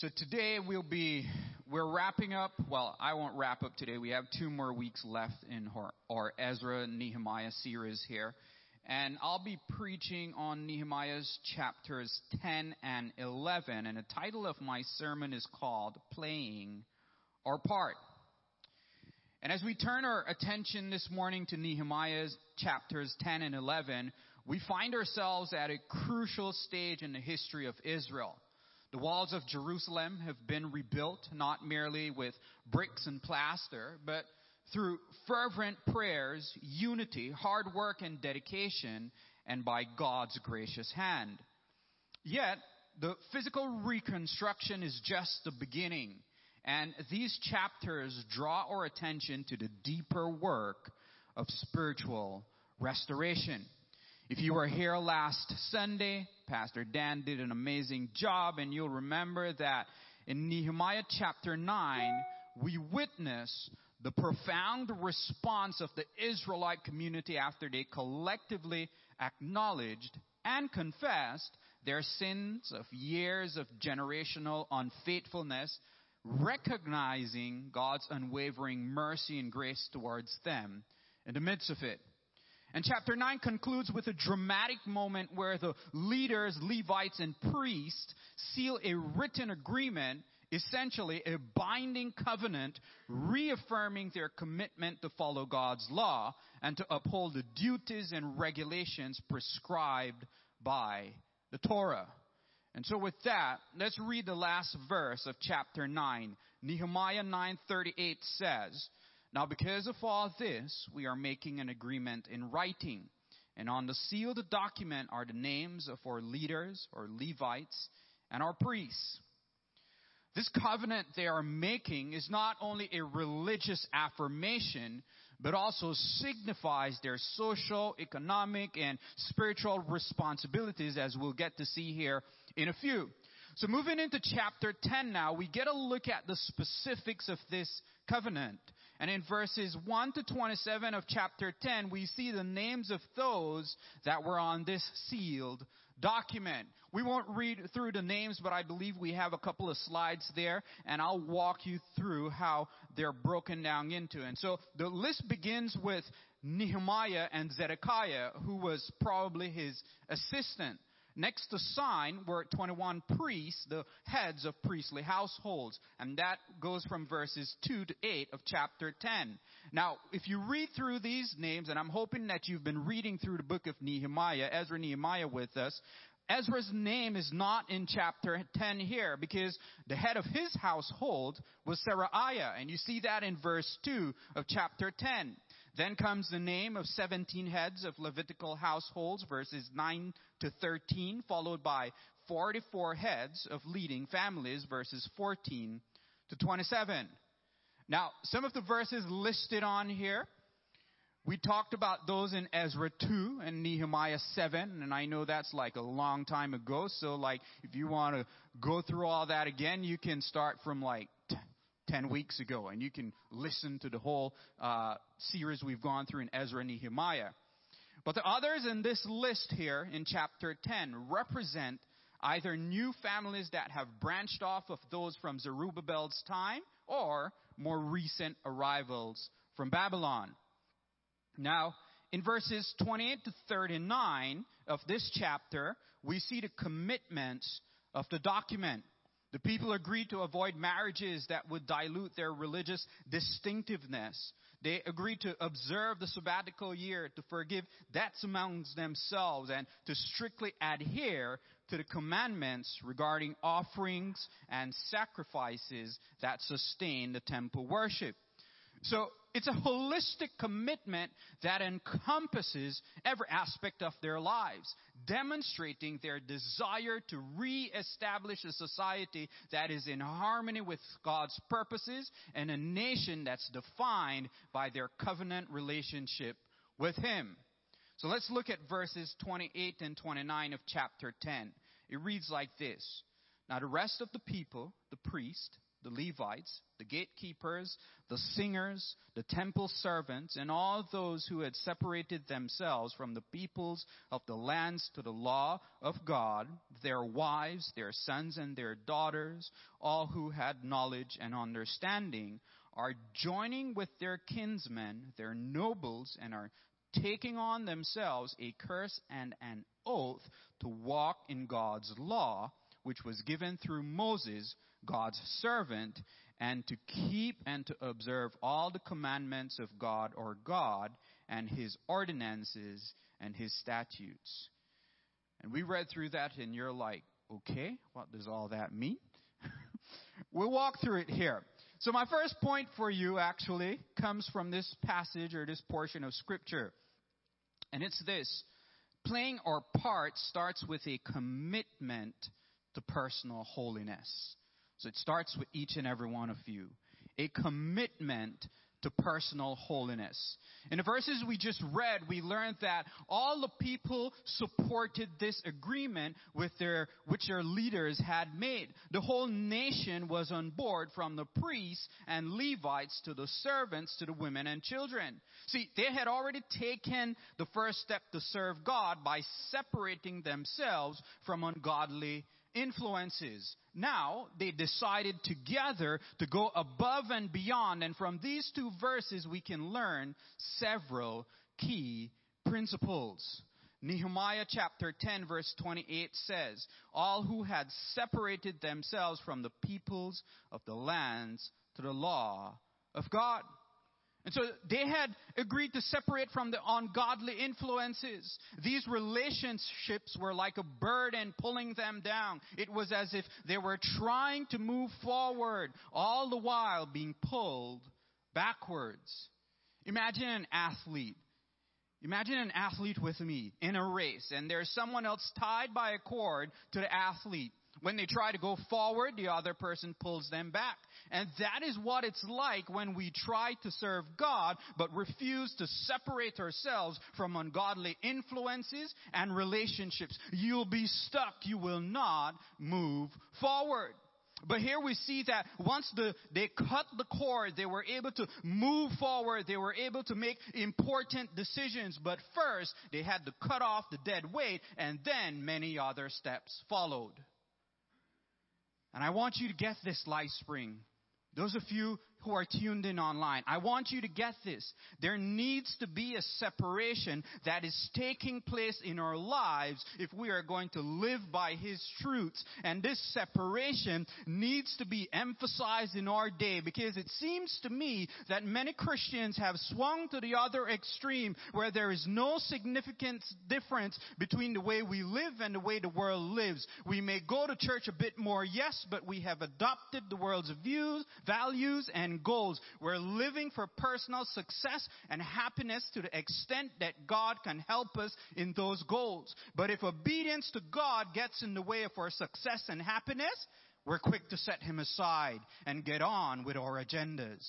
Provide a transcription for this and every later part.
So today we'll be, we're wrapping up, well, I won't wrap up today. We have two more weeks left in our, our Ezra Nehemiah series here. And I'll be preaching on Nehemiah's chapters 10 and 11. And the title of my sermon is called Playing Our Part. And as we turn our attention this morning to Nehemiah's chapters 10 and 11, we find ourselves at a crucial stage in the history of Israel. The walls of Jerusalem have been rebuilt not merely with bricks and plaster, but through fervent prayers, unity, hard work, and dedication, and by God's gracious hand. Yet, the physical reconstruction is just the beginning, and these chapters draw our attention to the deeper work of spiritual restoration. If you were here last Sunday, Pastor Dan did an amazing job, and you'll remember that in Nehemiah chapter 9, we witness the profound response of the Israelite community after they collectively acknowledged and confessed their sins of years of generational unfaithfulness, recognizing God's unwavering mercy and grace towards them in the midst of it. And chapter 9 concludes with a dramatic moment where the leaders, Levites, and priests seal a written agreement, essentially a binding covenant, reaffirming their commitment to follow God's law and to uphold the duties and regulations prescribed by the Torah. And so with that, let's read the last verse of chapter 9. Nehemiah 9:38 says, now, because of all this, we are making an agreement in writing. And on the sealed document are the names of our leaders, our Levites, and our priests. This covenant they are making is not only a religious affirmation, but also signifies their social, economic, and spiritual responsibilities, as we'll get to see here in a few. So moving into chapter 10 now, we get a look at the specifics of this covenant. And in verses 1 to 27 of chapter 10, we see the names of those that were on this sealed document. We won't read through the names, but I believe we have a couple of slides there, and I'll walk you through how they're broken down into. And so the list begins with Nehemiah and Zedekiah, who was probably his assistant. Next to sign were 21 priests, the heads of priestly households. And that goes from verses 2 to 8 of chapter 10. Now, if you read through these names, and I'm hoping that you've been reading through the book of Nehemiah, Ezra Nehemiah with us, Ezra's name is not in chapter 10 here because the head of his household was Seraiah. And you see that in verse 2 of chapter 10. Then comes the name of 17 heads of Levitical households, verses 9 to 13, followed by 44 heads of leading families, verses 14 to 27. Now, some of the verses listed on here, we talked about those in Ezra 2 and Nehemiah 7, and I know that's like a long time ago, so like if you want to go through all that again, you can start from like 10 weeks ago, and you can listen to the whole uh, series we've gone through in Ezra and Nehemiah. But the others in this list here in chapter 10 represent either new families that have branched off of those from Zerubbabel's time or more recent arrivals from Babylon. Now, in verses 28 to 39 of this chapter, we see the commitments of the document. The people agreed to avoid marriages that would dilute their religious distinctiveness. They agreed to observe the sabbatical year, to forgive debts amongst themselves, and to strictly adhere to the commandments regarding offerings and sacrifices that sustain the temple worship. So it's a holistic commitment that encompasses every aspect of their lives, demonstrating their desire to re-establish a society that is in harmony with God's purposes and a nation that's defined by their covenant relationship with Him. So let's look at verses 28 and 29 of chapter 10. It reads like this. Now the rest of the people, the priest, the Levites, the gatekeepers, the singers, the temple servants, and all those who had separated themselves from the peoples of the lands to the law of God, their wives, their sons, and their daughters, all who had knowledge and understanding, are joining with their kinsmen, their nobles, and are taking on themselves a curse and an oath to walk in God's law, which was given through Moses, God's servant, and to keep and to observe all the commandments of God or God and his ordinances and his statutes. And we read through that and you're like, okay, what does all that mean? we'll walk through it here. So my first point for you actually comes from this passage or this portion of scripture. And it's this. Playing our part starts with a commitment to personal holiness. So it starts with each and every one of you. A commitment to personal holiness. In the verses we just read, we learned that all the people supported this agreement with their, which their leaders had made. The whole nation was on board from the priests and Levites to the servants to the women and children. See, they had already taken the first step to serve God by separating themselves from ungodly influences. Now they decided together to go above and beyond. And from these two verses, we can learn several key principles. Nehemiah chapter 10 verse 28 says, All who had separated themselves from the peoples of the lands to the law of God. And so they had agreed to separate from the ungodly influences. These relationships were like a burden pulling them down. It was as if they were trying to move forward, all the while being pulled backwards. Imagine an athlete. Imagine an athlete with me in a race, and there's someone else tied by a cord to the athlete. When they try to go forward, the other person pulls them back. And that is what it's like when we try to serve God, but refuse to separate ourselves from ungodly influences and relationships. You'll be stuck. You will not move forward. But here we see that once the, they cut the cord, they were able to move forward. They were able to make important decisions. But first, they had to cut off the dead weight, and then many other steps followed. And I want you to get this, light LifeSpring. Those of you who are tuned in online, I want you to get this. There needs to be a separation that is taking place in our lives if we are going to live by His truths. And this separation needs to be emphasized in our day because it seems to me that many Christians have swung to the other extreme where there is no significant difference between the way we live and the way the world lives. We may go to church a bit more, yes, but we have adopted the world's views, values, and goals. We're living for personal success and happiness to the extent that God can help us in those goals. But if obedience to God gets in the way of our success and happiness, we're quick to set Him aside and get on with our agendas.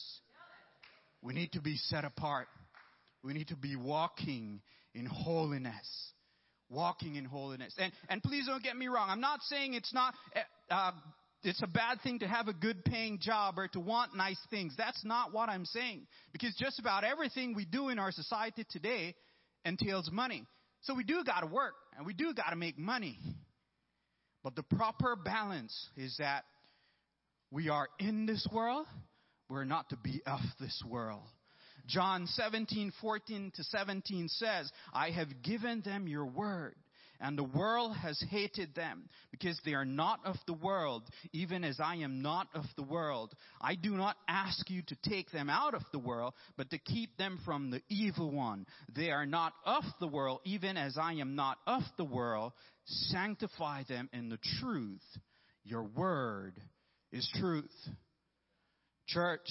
We need to be set apart. We need to be walking in holiness. Walking in holiness. And, and please don't get me wrong. I'm not saying it's not uh, it's a bad thing to have a good paying job or to want nice things. That's not what I'm saying. Because just about everything we do in our society today entails money. So we do gotta work and we do gotta make money. But the proper balance is that we are in this world, we're not to be of this world. John 17, 14 to 17 says, I have given them your word and the world has hated them because they are not of the world, even as I am not of the world. I do not ask you to take them out of the world, but to keep them from the evil one. They are not of the world, even as I am not of the world. Sanctify them in the truth. Your word is truth. Church,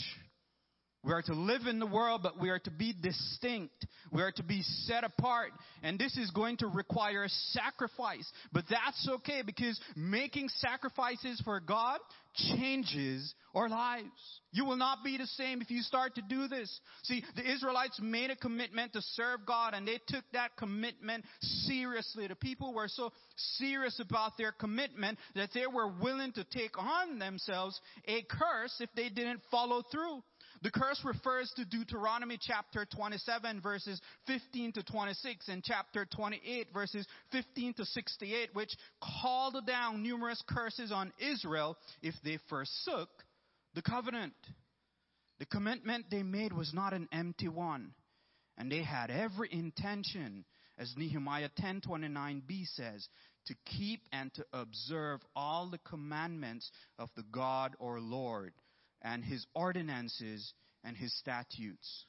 We are to live in the world, but we are to be distinct. We are to be set apart. And this is going to require sacrifice. But that's okay because making sacrifices for God changes our lives. You will not be the same if you start to do this. See, the Israelites made a commitment to serve God and they took that commitment seriously. The people were so serious about their commitment that they were willing to take on themselves a curse if they didn't follow through. The curse refers to Deuteronomy chapter 27 verses 15 to 26 and chapter 28 verses 15 to 68 which called down numerous curses on Israel if they forsook the covenant. The commitment they made was not an empty one and they had every intention as Nehemiah 10:29b says to keep and to observe all the commandments of the God or Lord and his ordinances and his statutes.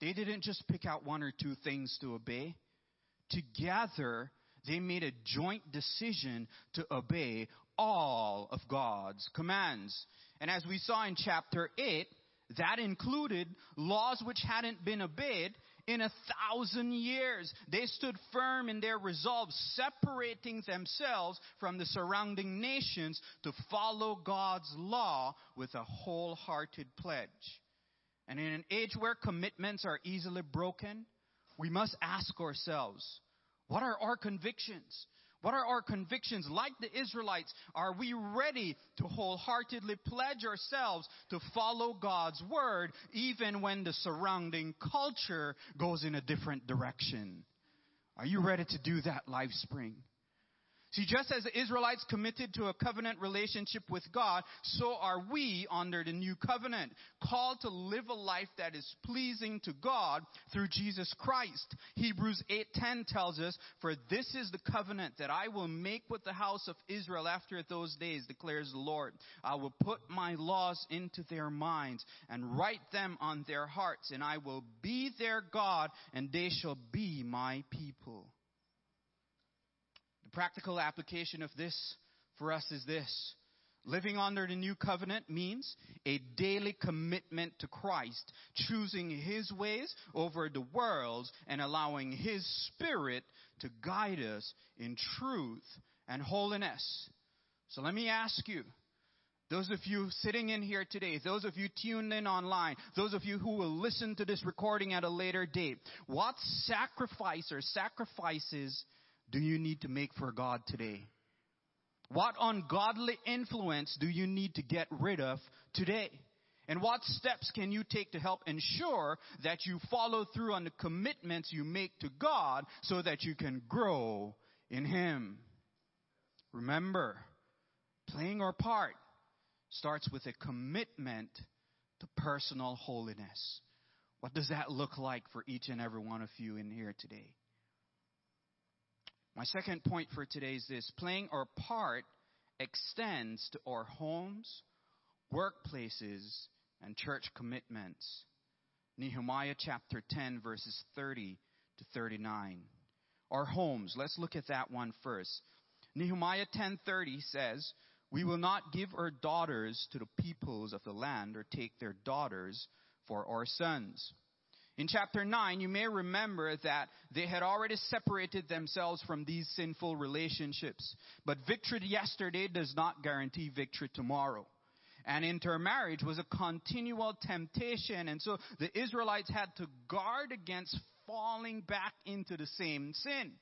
They didn't just pick out one or two things to obey. Together, they made a joint decision to obey all of God's commands. And as we saw in chapter 8, that included laws which hadn't been obeyed in a thousand years. They stood firm in their resolve, separating themselves from the surrounding nations to follow God's law with a wholehearted pledge. And in an age where commitments are easily broken, we must ask ourselves, what are our convictions? What are our convictions? Like the Israelites, are we ready to wholeheartedly pledge ourselves to follow God's word even when the surrounding culture goes in a different direction? Are you ready to do that, LifeSpring? See, just as the Israelites committed to a covenant relationship with God, so are we under the new covenant, called to live a life that is pleasing to God through Jesus Christ. Hebrews 8:10 tells us, "For this is the covenant that I will make with the house of Israel after those days," declares the Lord. "I will put my laws into their minds and write them on their hearts, and I will be their God, and they shall be my people." Practical application of this for us is this. Living under the new covenant means a daily commitment to Christ, choosing His ways over the world's and allowing His Spirit to guide us in truth and holiness. So let me ask you, those of you sitting in here today, those of you tuned in online, those of you who will listen to this recording at a later date, what sacrifice or sacrifices do you need to make for God today? What ungodly influence do you need to get rid of today? And what steps can you take to help ensure that you follow through on the commitments you make to God so that you can grow in Him? Remember, playing our part starts with a commitment to personal holiness. What does that look like for each and every one of you in here today? My second point for today is this playing our part extends to our homes, workplaces, and church commitments. Nehemiah chapter 10, verses 30 to 39. Our homes, let's look at that one first. Nehemiah 10:30 says, "We will not give our daughters to the peoples of the land or take their daughters for our sons." In chapter 9, you may remember that they had already separated themselves from these sinful relationships. But victory yesterday does not guarantee victory tomorrow. And intermarriage was a continual temptation. And so the Israelites had to guard against falling back into the same sin.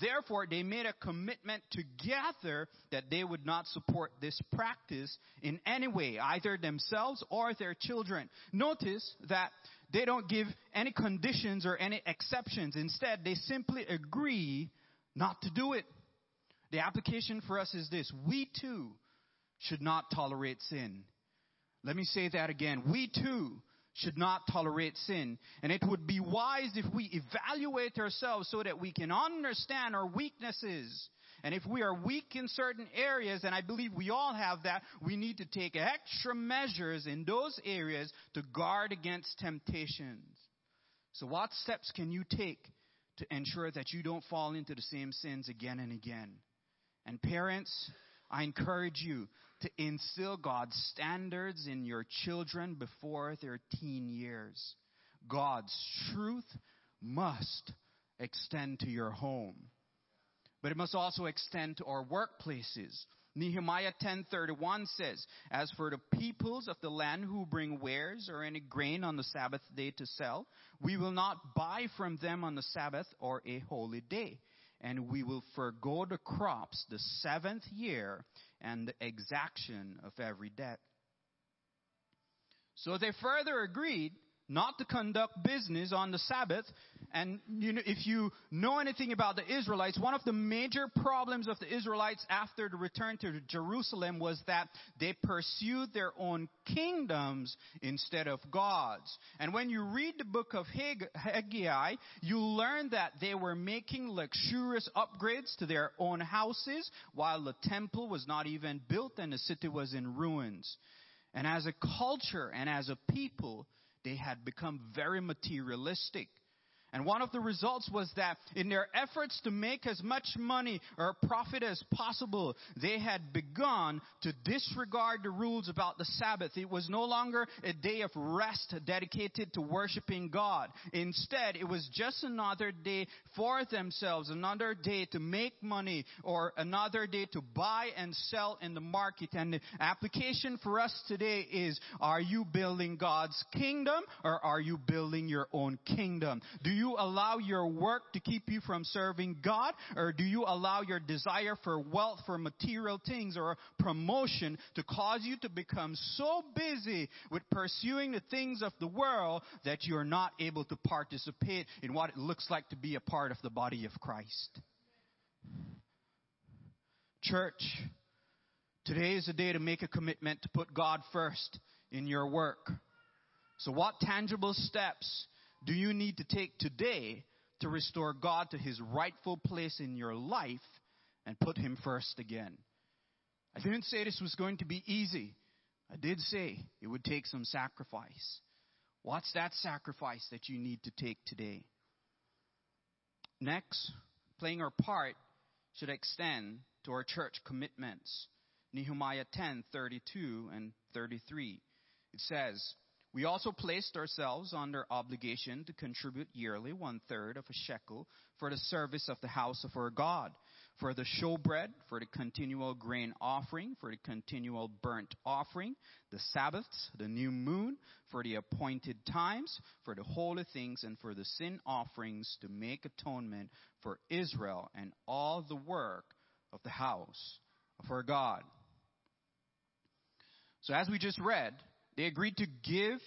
Therefore, they made a commitment together that they would not support this practice in any way, either themselves or their children. Notice that they don't give any conditions or any exceptions. Instead, they simply agree not to do it. The application for us is this. We too should not tolerate sin. Let me say that again. We too should not tolerate sin. And it would be wise if we evaluate ourselves so that we can understand our weaknesses and if we are weak in certain areas, and I believe we all have that, we need to take extra measures in those areas to guard against temptations. So what steps can you take to ensure that you don't fall into the same sins again and again? And parents, I encourage you, to instill God's standards in your children before their teen years. God's truth must extend to your home. But it must also extend to our workplaces. Nehemiah 10:31 says, "As for the peoples of the land who bring wares or any grain on the Sabbath day to sell, we will not buy from them on the Sabbath or a holy day, and we will forego the crops the seventh year and the exaction of every debt." So they further agreed not to conduct business on the Sabbath. And you know, if you know anything about the Israelites, one of the major problems of the Israelites after the return to Jerusalem was that they pursued their own kingdoms instead of God's. And when you read the book of Haggai, you learn that they were making luxurious upgrades to their own houses while the temple was not even built and the city was in ruins. And as a culture and as a people, they had become very materialistic. And one of the results was that in their efforts to make as much money or profit as possible, they had begun to disregard the rules about the Sabbath. It was no longer a day of rest dedicated to worshiping God. Instead, it was just another day for themselves, another day to make money or another day to buy and sell in the market. And the application for us today is, are you building God's kingdom or are you building your own kingdom? Do you allow your work to keep you from serving God? Or do you allow your desire for wealth, for material things, or promotion to cause you to become so busy with pursuing the things of the world that you're not able to participate in what it looks like to be a part of the body of Christ? Church, today is a day to make a commitment to put God first in your work. So what tangible steps do you need to take today to restore God to his rightful place in your life and put him first again? I didn't say this was going to be easy. I did say it would take some sacrifice. What's that sacrifice that you need to take today? Next, playing our part should extend to our church commitments. Nehemiah 10, 32 and 33. It says, we also placed ourselves under obligation to contribute yearly one third of a shekel for the service of the house of our God, for the showbread, for the continual grain offering, for the continual burnt offering, the Sabbaths, the new moon, for the appointed times, for the holy things, and for the sin offerings to make atonement for Israel and all the work of the house of our God. So as we just read, they agreed to give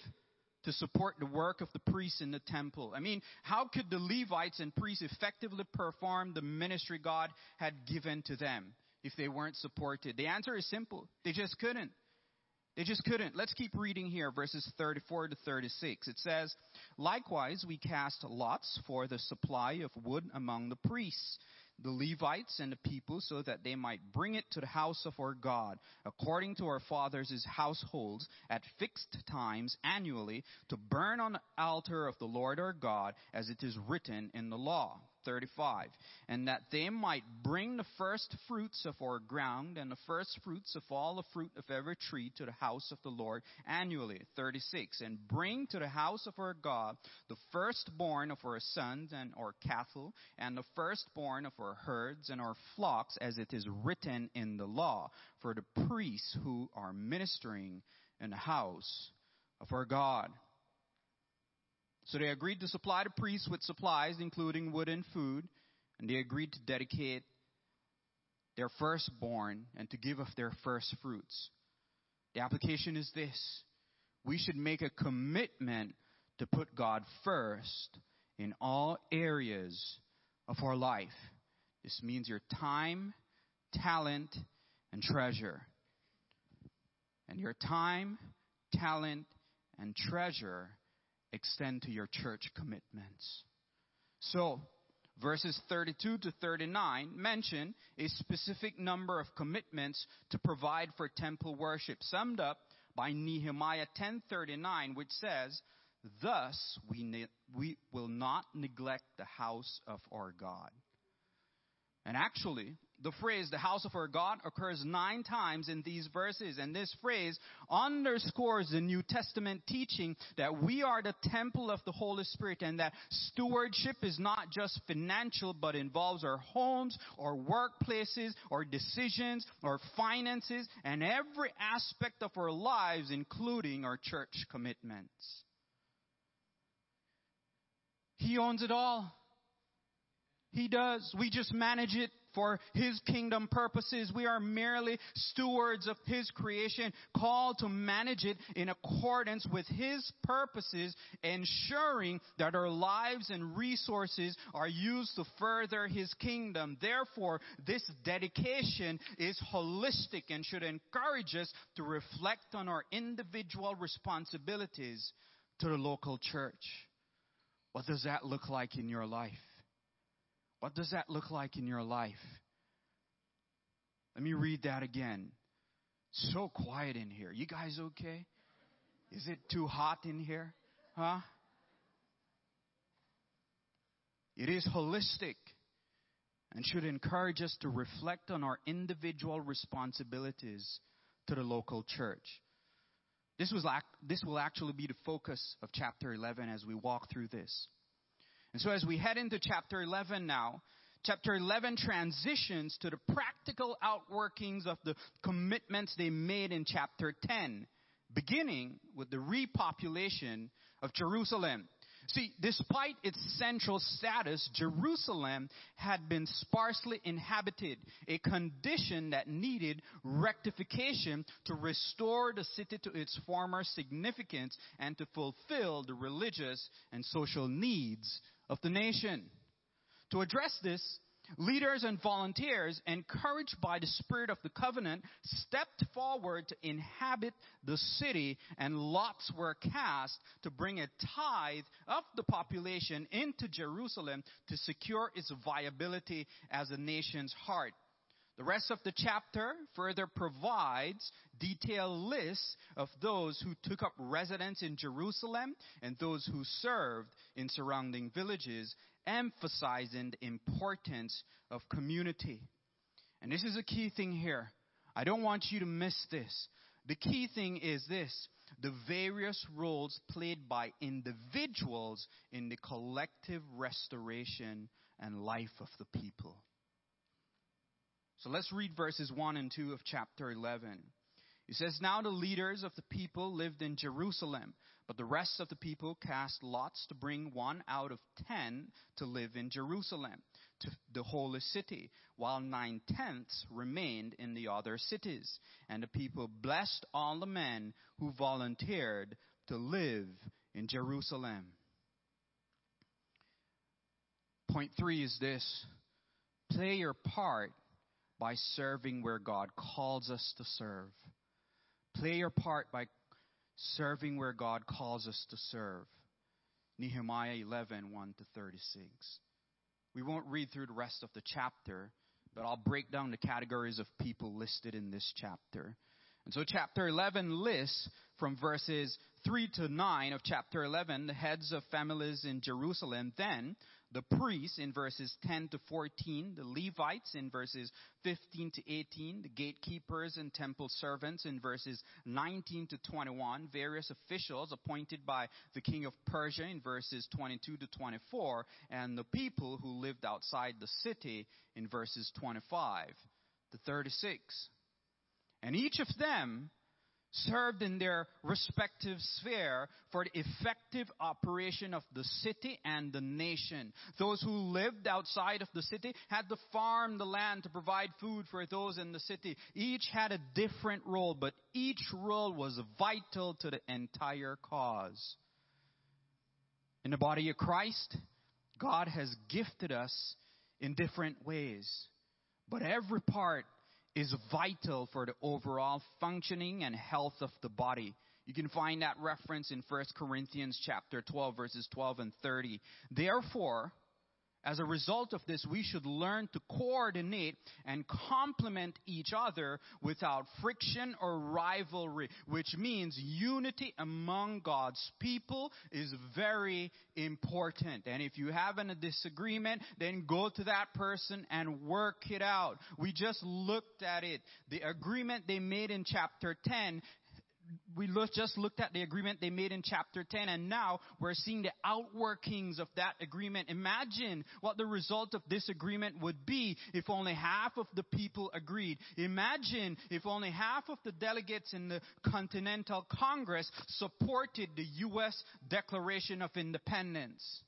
to support the work of the priests in the temple. I mean, how could the Levites and priests effectively perform the ministry God had given to them if they weren't supported? The answer is simple. They just couldn't. They just couldn't. Let's keep reading here, verses 34 to 36. It says, Likewise, we cast lots for the supply of wood among the priests the Levites and the people so that they might bring it to the house of our God, according to our fathers' households, at fixed times annually, to burn on the altar of the Lord our God, as it is written in the law. 35. And that they might bring the first fruits of our ground and the first fruits of all the fruit of every tree to the house of the Lord annually. 36. And bring to the house of our God the firstborn of our sons and our cattle and the firstborn of our herds and our flocks as it is written in the law for the priests who are ministering in the house of our God. So they agreed to supply the priests with supplies, including wood and food, and they agreed to dedicate their firstborn and to give of their first fruits. The application is this we should make a commitment to put God first in all areas of our life. This means your time, talent, and treasure. And your time, talent, and treasure extend to your church commitments. So, verses 32 to 39 mention a specific number of commitments to provide for temple worship, summed up by Nehemiah 10:39, which says, "Thus we, ne- we will not neglect the house of our God." And actually, the phrase, the house of our God, occurs nine times in these verses. And this phrase underscores the New Testament teaching that we are the temple of the Holy Spirit and that stewardship is not just financial, but involves our homes, our workplaces, our decisions, our finances, and every aspect of our lives, including our church commitments. He owns it all. He does. We just manage it for His kingdom purposes. We are merely stewards of His creation, called to manage it in accordance with His purposes, ensuring that our lives and resources are used to further His kingdom. Therefore, this dedication is holistic and should encourage us to reflect on our individual responsibilities to the local church. What does that look like in your life? What does that look like in your life? Let me read that again. So quiet in here. You guys okay? Is it too hot in here? Huh? It is holistic and should encourage us to reflect on our individual responsibilities to the local church. This, was, this will actually be the focus of chapter 11 as we walk through this. And so as we head into chapter 11 now, chapter 11 transitions to the practical outworkings of the commitments they made in chapter 10, beginning with the repopulation of Jerusalem. See, despite its central status, Jerusalem had been sparsely inhabited, a condition that needed rectification to restore the city to its former significance and to fulfill the religious and social needs of the nation. To address this, leaders and volunteers, encouraged by the spirit of the covenant, stepped forward to inhabit the city, and lots were cast to bring a tithe of the population into Jerusalem to secure its viability as a nation's heart. The rest of the chapter further provides detailed lists of those who took up residence in Jerusalem and those who served in surrounding villages, emphasizing the importance of community. And this is a key thing here. I don't want you to miss this. The key thing is this the various roles played by individuals in the collective restoration and life of the people. So let's read verses 1 and 2 of chapter 11. It says, Now the leaders of the people lived in Jerusalem, but the rest of the people cast lots to bring one out of ten to live in Jerusalem, to the holy city, while nine tenths remained in the other cities. And the people blessed all the men who volunteered to live in Jerusalem. Point three is this play your part by serving where God calls us to serve. Play your part by serving where God calls us to serve. Nehemiah 11, 1 to 36. We won't read through the rest of the chapter, but I'll break down the categories of people listed in this chapter. And so chapter 11 lists from verses 3 to 9 of chapter 11 the heads of families in Jerusalem. Then the priests in verses 10 to 14, the Levites in verses 15 to 18, the gatekeepers and temple servants in verses 19 to 21, various officials appointed by the king of Persia in verses 22 to 24, and the people who lived outside the city in verses 25 to 36. And each of them served in their respective sphere for the effective operation of the city and the nation. Those who lived outside of the city had to farm the land to provide food for those in the city. Each had a different role, but each role was vital to the entire cause. In the body of Christ, God has gifted us in different ways, but every part is vital for the overall functioning and health of the body. You can find that reference in 1 Corinthians chapter 12 verses 12 and 30. Therefore, As a result of this, we should learn to coordinate and complement each other without friction or rivalry, which means unity among God's people is very important. And if you have a disagreement, then go to that person and work it out. We just looked at it. The agreement they made in chapter 10 we look, just looked at the agreement they made in chapter 10 and now we're seeing the outworkings of that agreement. Imagine what the result of this agreement would be if only half of the people agreed. Imagine if only half of the delegates in the Continental Congress supported the U.S. Declaration of Independence.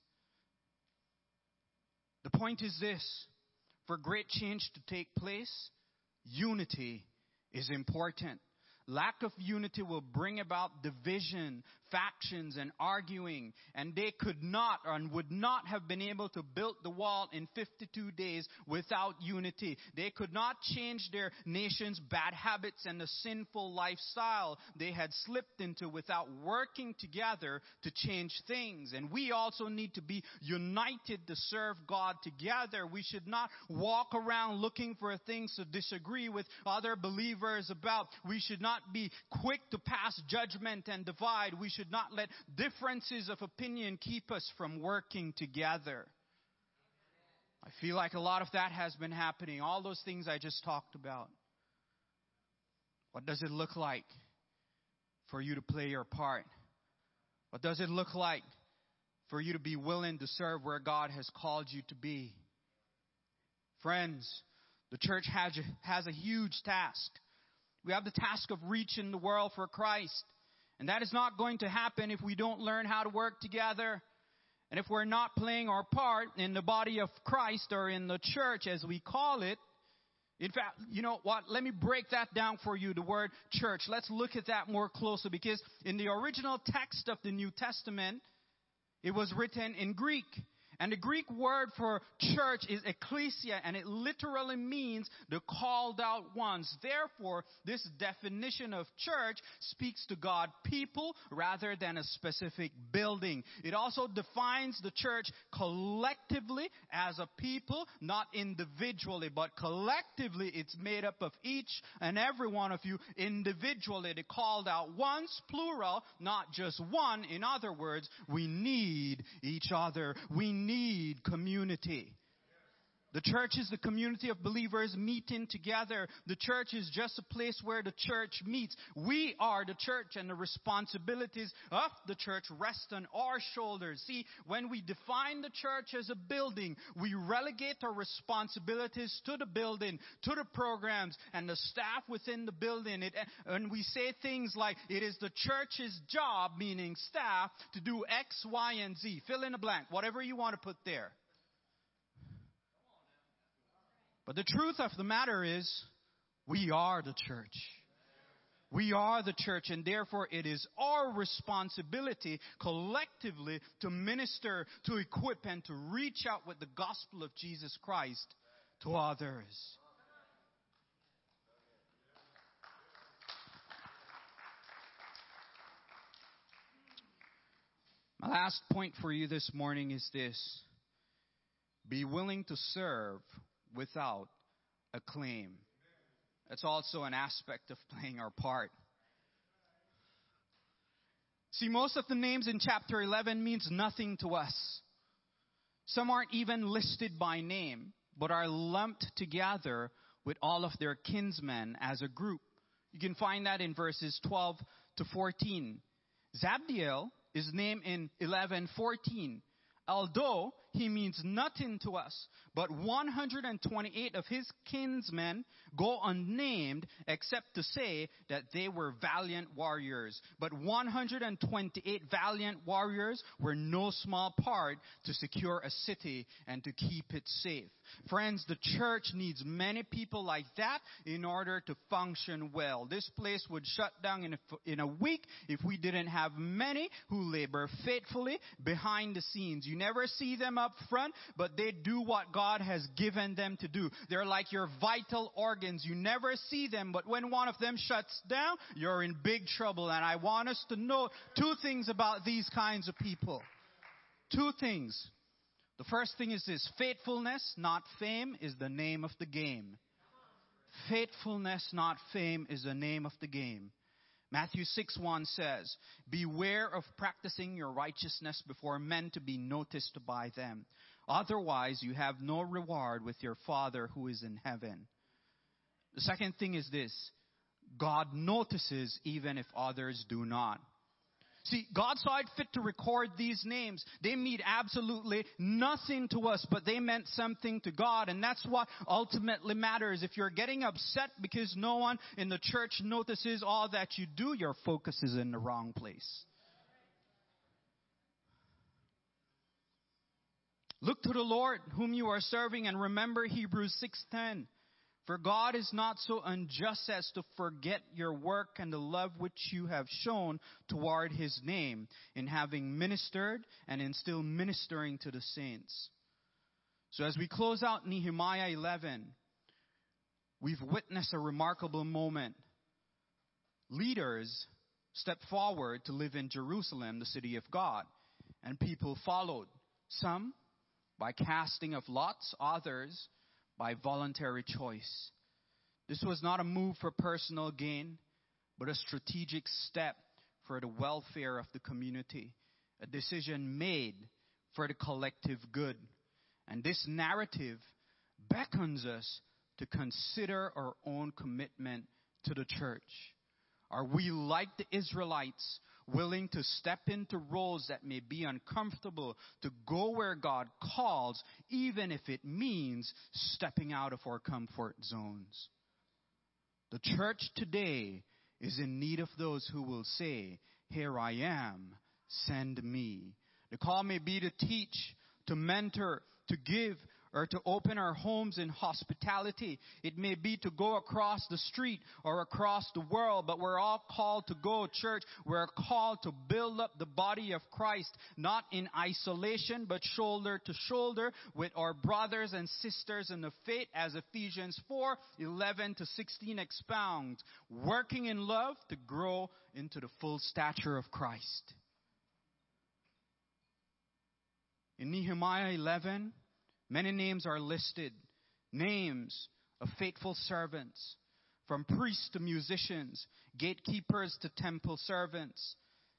The point is this. For great change to take place, unity is important. Lack of unity will bring about division, factions, and arguing. And they could not and would not have been able to build the wall in 52 days without unity. They could not change their nation's bad habits and the sinful lifestyle they had slipped into without working together to change things. And we also need to be united to serve God together. We should not walk around looking for things to disagree with other believers about. We should not be quick to pass judgment and divide. We should not let differences of opinion keep us from working together. I feel like a lot of that has been happening. All those things I just talked about. What does it look like for you to play your part? What does it look like for you to be willing to serve where God has called you to be? Friends, the church has, has a huge task. We have the task of reaching the world for Christ. And that is not going to happen if we don't learn how to work together. And if we're not playing our part in the body of Christ or in the church as we call it. In fact, you know what? Let me break that down for you, the word church. Let's look at that more closely because in the original text of the New Testament, it was written in Greek. And the Greek word for church is ecclesia, and it literally means the called out ones. Therefore, this definition of church speaks to God people rather than a specific building. It also defines the church collectively as a people, not individually, but collectively it's made up of each and every one of you individually. The called out ones, plural, not just one. In other words, we need each other. We need community. The church is the community of believers meeting together. The church is just a place where the church meets. We are the church and the responsibilities of the church rest on our shoulders. See, when we define the church as a building, we relegate our responsibilities to the building, to the programs and the staff within the building. It, and we say things like, it is the church's job, meaning staff, to do X, Y, and Z. Fill in a blank, whatever you want to put there. But the truth of the matter is, we are the church. We are the church, and therefore it is our responsibility collectively to minister, to equip, and to reach out with the gospel of Jesus Christ to others. My last point for you this morning is this be willing to serve without a claim. That's also an aspect of playing our part. See, most of the names in chapter 11 means nothing to us. Some aren't even listed by name, but are lumped together with all of their kinsmen as a group. You can find that in verses 12 to 14. Zabdiel is named in 11:14. Although he means nothing to us. But 128 of his kinsmen go unnamed except to say that they were valiant warriors. But 128 valiant warriors were no small part to secure a city and to keep it safe. Friends, the church needs many people like that in order to function well. This place would shut down in a, in a week if we didn't have many who labor faithfully behind the scenes. You never see them up front, but they do what God has given them to do. They're like your vital organs. You never see them, but when one of them shuts down, you're in big trouble. And I want us to know two things about these kinds of people. Two things. The first thing is this faithfulness, not fame, is the name of the game. Faithfulness, not fame, is the name of the game. Matthew 6 1 says, Beware of practicing your righteousness before men to be noticed by them. Otherwise, you have no reward with your Father who is in heaven. The second thing is this God notices even if others do not. See, God saw it fit to record these names. They mean absolutely nothing to us, but they meant something to God. And that's what ultimately matters. If you're getting upset because no one in the church notices all that you do, your focus is in the wrong place. Look to the Lord whom you are serving and remember Hebrews 6:10. For God is not so unjust as to forget your work and the love which you have shown toward his name in having ministered and in still ministering to the saints. So as we close out Nehemiah 11, we've witnessed a remarkable moment. Leaders stepped forward to live in Jerusalem, the city of God, and people followed. Some by casting of lots, others by voluntary choice. This was not a move for personal gain, but a strategic step for the welfare of the community, a decision made for the collective good. And this narrative beckons us to consider our own commitment to the church. Are we like the Israelites willing to step into roles that may be uncomfortable, to go where God calls, even if it means stepping out of our comfort zones. The church today is in need of those who will say, Here I am, send me. The call may be to teach, to mentor, to give, or to open our homes in hospitality. It may be to go across the street or across the world, but we're all called to go, church. We're called to build up the body of Christ, not in isolation, but shoulder to shoulder with our brothers and sisters in the faith, as Ephesians 4 11 to 16 expounds. Working in love to grow into the full stature of Christ. In Nehemiah 11, Many names are listed. Names of faithful servants, from priests to musicians, gatekeepers to temple servants.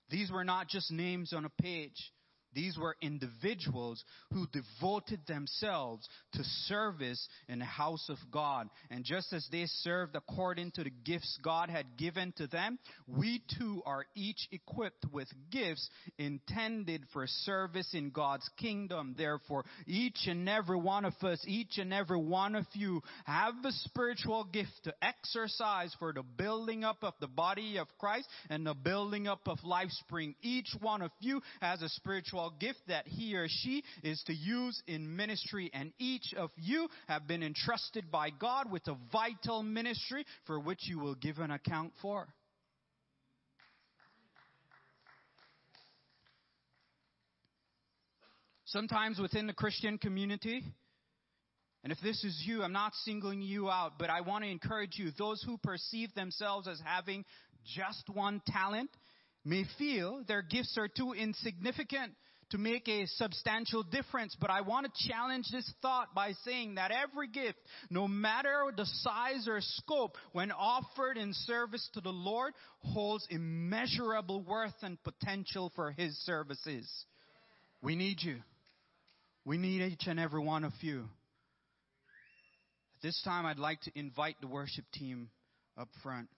These were not just names on a page. These were individuals who devoted themselves to service in the house of God. And just as they served according to the gifts God had given to them, we too are each equipped with gifts intended for service in God's kingdom. Therefore, each and every one of us, each and every one of you have a spiritual gift to exercise for the building up of the body of Christ and the building up of LifeSpring. Each one of you has a spiritual gift that he or she is to use in ministry. And each of you have been entrusted by God with a vital ministry for which you will give an account for. Sometimes within the Christian community, and if this is you, I'm not singling you out, but I want to encourage you. Those who perceive themselves as having just one talent may feel their gifts are too insignificant to make a substantial difference. But I want to challenge this thought by saying that every gift, no matter the size or scope, when offered in service to the Lord, holds immeasurable worth and potential for His services. We need you. We need each and every one of you. At this time, I'd like to invite the worship team up front.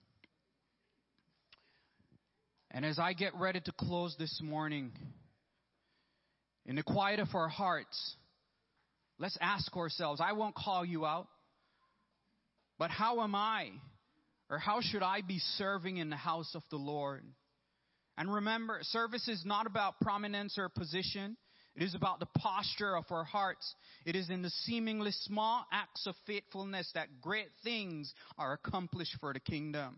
And as I get ready to close this morning, in the quiet of our hearts, let's ask ourselves I won't call you out, but how am I, or how should I be serving in the house of the Lord? And remember, service is not about prominence or position. It is about the posture of our hearts. It is in the seemingly small acts of faithfulness that great things are accomplished for the kingdom.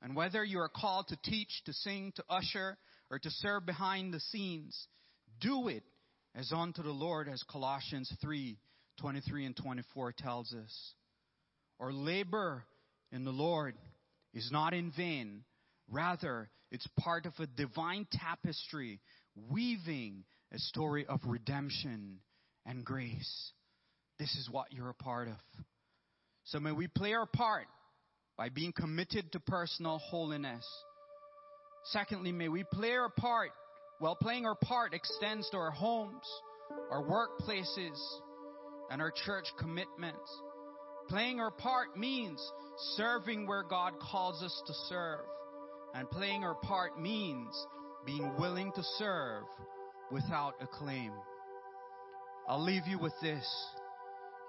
And whether you are called to teach, to sing, to usher, or to serve behind the scenes, do it as unto the Lord, as Colossians 3 23 and 24 tells us. Our labor in the Lord is not in vain. Rather, it's part of a divine tapestry, weaving a story of redemption and grace. This is what you're a part of. So may we play our part by being committed to personal holiness. Secondly, may we play our part. Well, playing our part extends to our homes, our workplaces, and our church commitments. Playing our part means serving where God calls us to serve. And playing our part means being willing to serve without a claim. I'll leave you with this.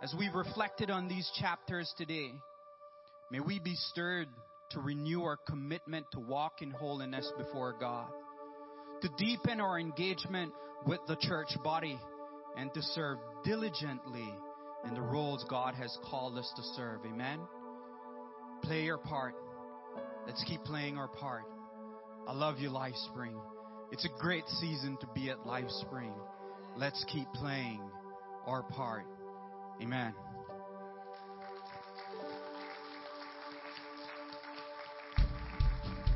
As we've reflected on these chapters today, may we be stirred to renew our commitment to walk in holiness before God, to deepen our engagement with the church body, and to serve diligently in the roles God has called us to serve. Amen. Play your part. Let's keep playing our part. I love you, Life Spring. It's a great season to be at Life Spring. Let's keep playing our part. Amen.